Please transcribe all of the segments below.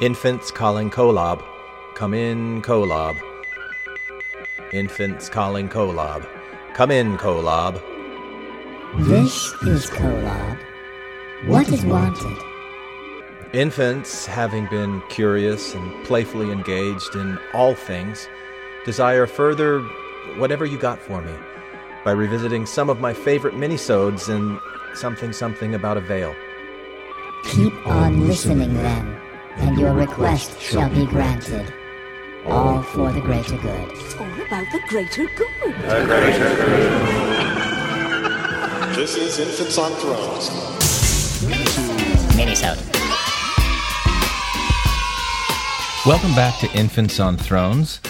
Infants calling Kolob. Come in, Kolob. Infants calling Kolob. Come in, Kolob. This is Kolob. What is wanted? Infants, having been curious and playfully engaged in all things, desire further whatever you got for me by revisiting some of my favorite minisodes in something something about a veil. Keep on listening then, and your request shall be granted. All for the greater good. It's all about the greater good. The greater good. This is Infants on Thrones. Minisode. Welcome back to Infants on Thrones.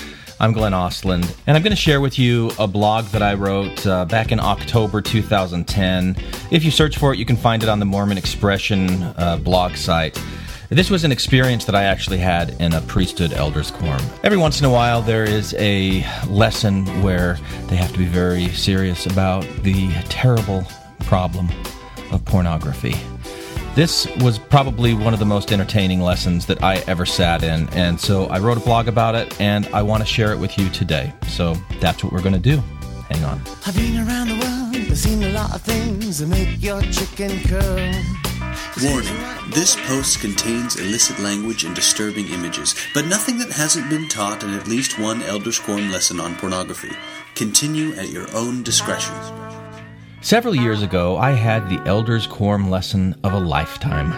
I'm Glenn Ostlund, and I'm going to share with you a blog that I wrote uh, back in October 2010. If you search for it, you can find it on the Mormon Expression uh, blog site. This was an experience that I actually had in a priesthood elders quorum. Every once in a while, there is a lesson where they have to be very serious about the terrible problem of pornography. This was probably one of the most entertaining lessons that I ever sat in, and so I wrote a blog about it, and I want to share it with you today. So that's what we're going to do. Hang on. I've been around the world, I've seen a lot of things that make your chicken curl. Warning this post contains illicit language and disturbing images, but nothing that hasn't been taught in at least one Elder's Quorum lesson on pornography. Continue at your own discretion. Several years ago, I had the Elders Quorum lesson of a lifetime.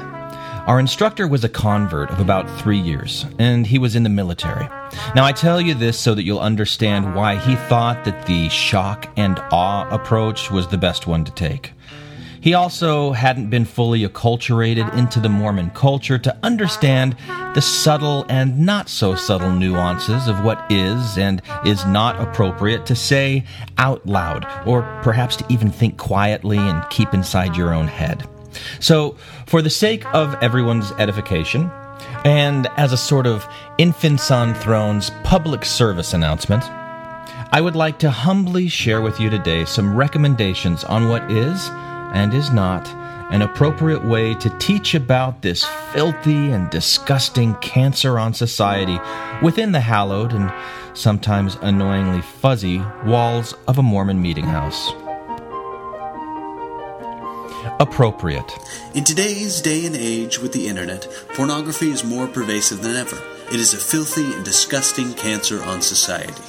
Our instructor was a convert of about three years, and he was in the military. Now, I tell you this so that you'll understand why he thought that the shock and awe approach was the best one to take. He also hadn't been fully acculturated into the Mormon culture to understand the subtle and not so subtle nuances of what is and is not appropriate to say out loud, or perhaps to even think quietly and keep inside your own head. So, for the sake of everyone's edification, and as a sort of Infants on Thrones public service announcement, I would like to humbly share with you today some recommendations on what is and is not an appropriate way to teach about this filthy and disgusting cancer on society within the hallowed and sometimes annoyingly fuzzy walls of a Mormon meeting house. Appropriate. In today's day and age with the internet, pornography is more pervasive than ever. It is a filthy and disgusting cancer on society.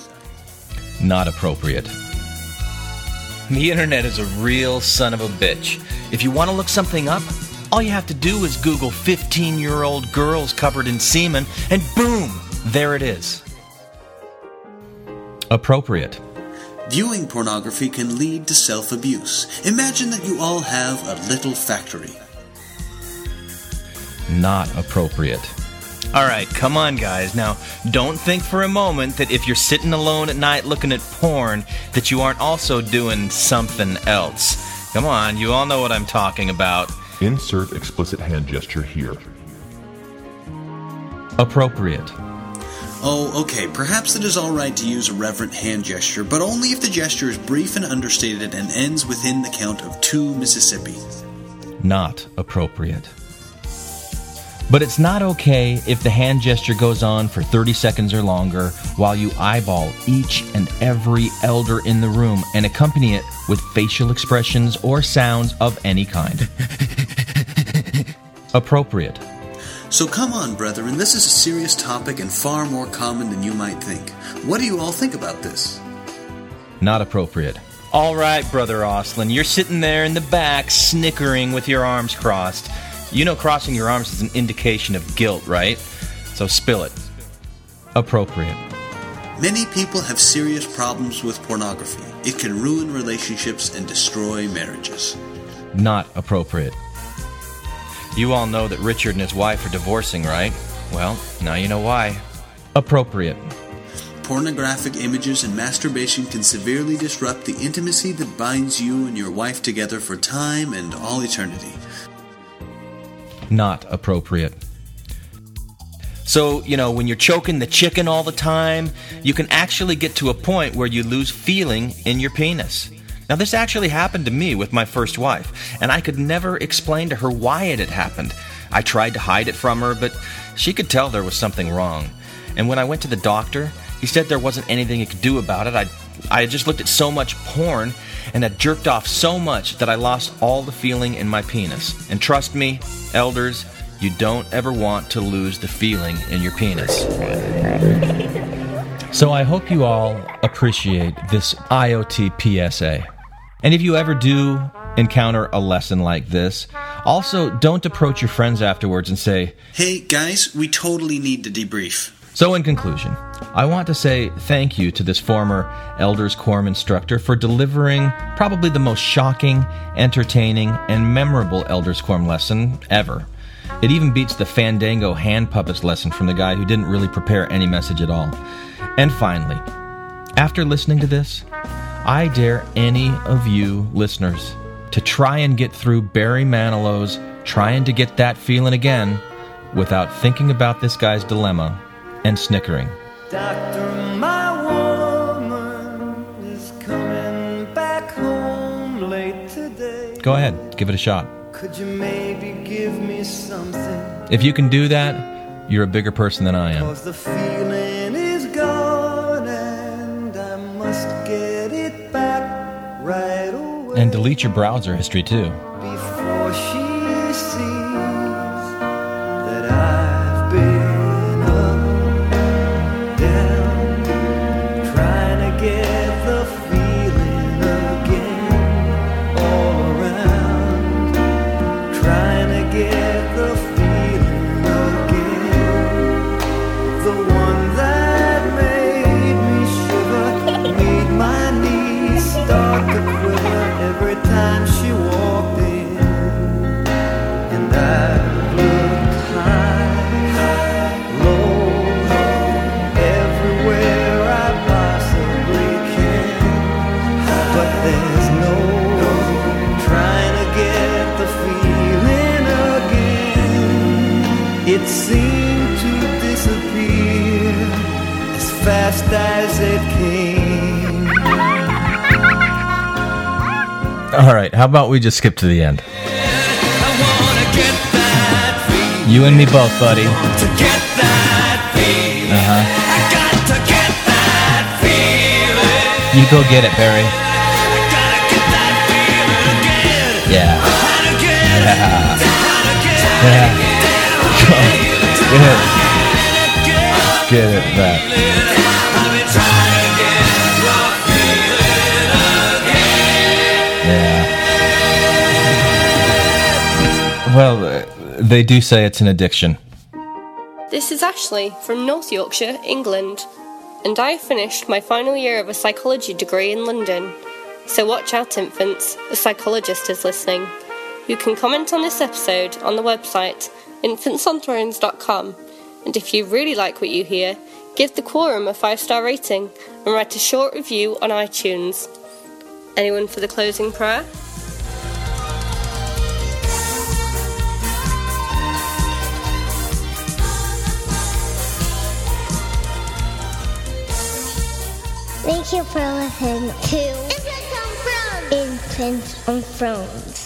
Not appropriate. The internet is a real son of a bitch. If you want to look something up, all you have to do is Google 15 year old girls covered in semen, and boom, there it is. Appropriate. Viewing pornography can lead to self abuse. Imagine that you all have a little factory. Not appropriate. All right, come on, guys. Now, don't think for a moment that if you're sitting alone at night looking at porn, that you aren't also doing something else. Come on, you all know what I'm talking about. Insert explicit hand gesture here. Appropriate. Oh, okay, perhaps it is alright to use a reverent hand gesture, but only if the gesture is brief and understated and ends within the count of two Mississippi. Not appropriate. But it's not okay if the hand gesture goes on for 30 seconds or longer while you eyeball each and every elder in the room and accompany it with facial expressions or sounds of any kind. Appropriate. So come on, brethren, this is a serious topic and far more common than you might think. What do you all think about this? Not appropriate. All right, Brother Oslin, you're sitting there in the back snickering with your arms crossed. You know crossing your arms is an indication of guilt, right? So spill it. Appropriate. Many people have serious problems with pornography. It can ruin relationships and destroy marriages. Not appropriate. You all know that Richard and his wife are divorcing, right? Well, now you know why. Appropriate. Pornographic images and masturbation can severely disrupt the intimacy that binds you and your wife together for time and all eternity. Not appropriate. So, you know, when you're choking the chicken all the time, you can actually get to a point where you lose feeling in your penis. Now, this actually happened to me with my first wife, and I could never explain to her why it had happened. I tried to hide it from her, but she could tell there was something wrong. And when I went to the doctor, he said there wasn't anything he could do about it. I, I just looked at so much porn and had jerked off so much that I lost all the feeling in my penis. And trust me, elders, you don't ever want to lose the feeling in your penis. So I hope you all appreciate this IoT PSA. And if you ever do encounter a lesson like this, also don't approach your friends afterwards and say, Hey, guys, we totally need to debrief. So, in conclusion, I want to say thank you to this former Elders Quorum instructor for delivering probably the most shocking, entertaining, and memorable Elders Quorum lesson ever. It even beats the Fandango hand puppets lesson from the guy who didn't really prepare any message at all. And finally, after listening to this, I dare any of you listeners to try and get through Barry Manilow's trying to get that feeling again without thinking about this guy's dilemma and snickering. Doctor, my woman is coming back home late today. Go ahead, give it a shot. Could you maybe give me something? If you can do that, you're a bigger person than I am. Cause the feeling is gone and I must get it back right away. And delete your browser history too. It seemed to disappear as fast as it came. All right, how about we just skip to the end? You and me both, buddy. Uh huh. You go get it, Barry. Yeah. Go. Get it. Get back. Yeah. Well, they do say it's an addiction. This is Ashley from North Yorkshire, England, and I finished my final year of a psychology degree in London. So watch out, infants, a psychologist is listening. You can comment on this episode on the website infantsonthrones.com, and if you really like what you hear, give the quorum a five star rating and write a short review on iTunes. Anyone for the closing prayer? Thank you for listening to Infants on Thrones.